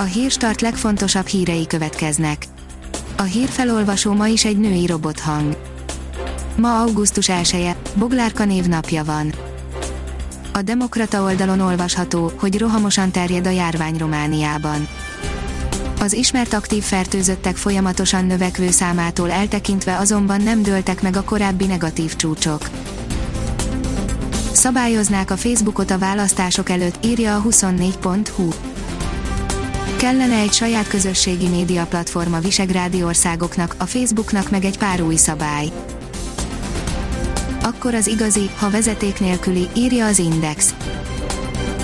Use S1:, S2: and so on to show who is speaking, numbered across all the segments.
S1: A hírstart legfontosabb hírei következnek. A hírfelolvasó ma is egy női robothang. Ma augusztus 1 -e, Boglárka névnapja van. A Demokrata oldalon olvasható, hogy rohamosan terjed a járvány Romániában. Az ismert aktív fertőzöttek folyamatosan növekvő számától eltekintve azonban nem dőltek meg a korábbi negatív csúcsok. Szabályoznák a Facebookot a választások előtt, írja a 24.hu. Kellene egy saját közösségi média platform a visegrádi országoknak, a Facebooknak meg egy pár új szabály. Akkor az igazi, ha vezeték nélküli, írja az Index.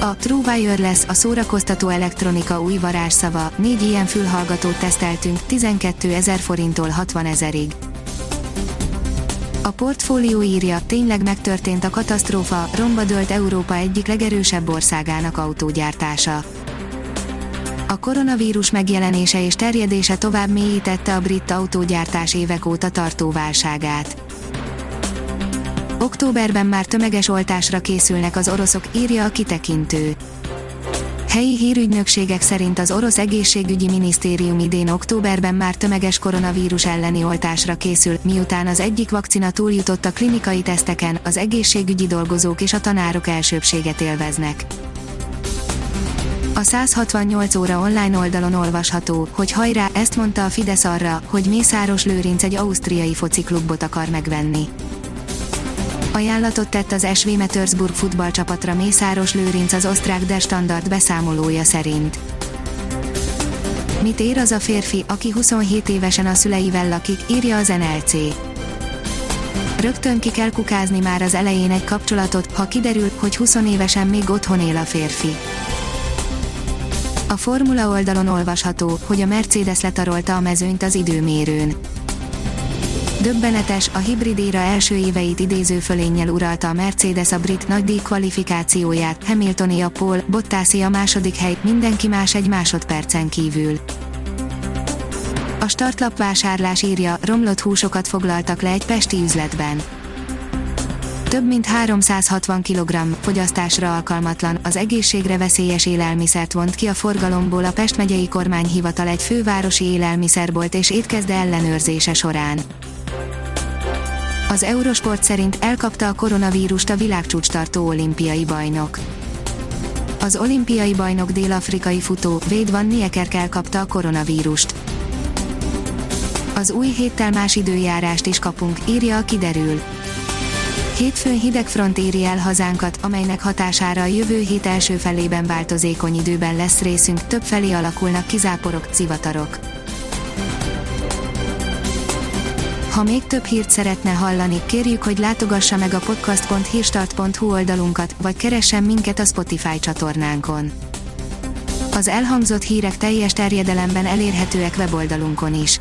S1: A True Wireless, a szórakoztató elektronika új varázsszava, négy ilyen fülhallgatót teszteltünk, 12 ezer forinttól 60 ezerig. A portfólió írja, tényleg megtörtént a katasztrófa, romba dölt Európa egyik legerősebb országának autógyártása. A koronavírus megjelenése és terjedése tovább mélyítette a brit autógyártás évek óta tartó válságát. Októberben már tömeges oltásra készülnek az oroszok, írja a kitekintő. Helyi hírügynökségek szerint az orosz egészségügyi minisztérium idén októberben már tömeges koronavírus elleni oltásra készül, miután az egyik vakcina túljutott a klinikai teszteken, az egészségügyi dolgozók és a tanárok elsőbséget élveznek. A 168 óra online oldalon olvasható, hogy hajrá, ezt mondta a Fidesz arra, hogy Mészáros Lőrinc egy ausztriai fociklubot akar megvenni. Ajánlatot tett az SV Metersburg futballcsapatra Mészáros Lőrinc az osztrák Der Standard beszámolója szerint. Mit ér az a férfi, aki 27 évesen a szüleivel lakik, írja az NLC. Rögtön ki kell kukázni már az elején egy kapcsolatot, ha kiderül, hogy 20 évesen még otthon él a férfi. A formula oldalon olvasható, hogy a Mercedes letarolta a mezőnyt az időmérőn. Döbbenetes, a hibrid éra első éveit idéző fölénnyel uralta a Mercedes a brit nagydíj kvalifikációját, Hamiltoni a Paul, Bottassi a második hely, mindenki más egy másodpercen kívül. A startlap vásárlás írja, romlott húsokat foglaltak le egy pesti üzletben több mint 360 kg fogyasztásra alkalmatlan, az egészségre veszélyes élelmiszert vont ki a forgalomból a Pest megyei kormányhivatal egy fővárosi élelmiszerbolt és étkezde ellenőrzése során. Az Eurosport szerint elkapta a koronavírust a világcsúcs tartó olimpiai bajnok. Az olimpiai bajnok dél-afrikai futó, Wade van Niekerk elkapta a koronavírust. Az új héttel más időjárást is kapunk, írja a kiderül. Hétfőn hideg front éri el hazánkat, amelynek hatására a jövő hét első felében változékony időben lesz részünk, több felé alakulnak kizáporok, zivatarok. Ha még több hírt szeretne hallani, kérjük, hogy látogassa meg a podcast.hírstart.hu oldalunkat, vagy keressen minket a Spotify csatornánkon. Az elhangzott hírek teljes terjedelemben elérhetőek weboldalunkon is.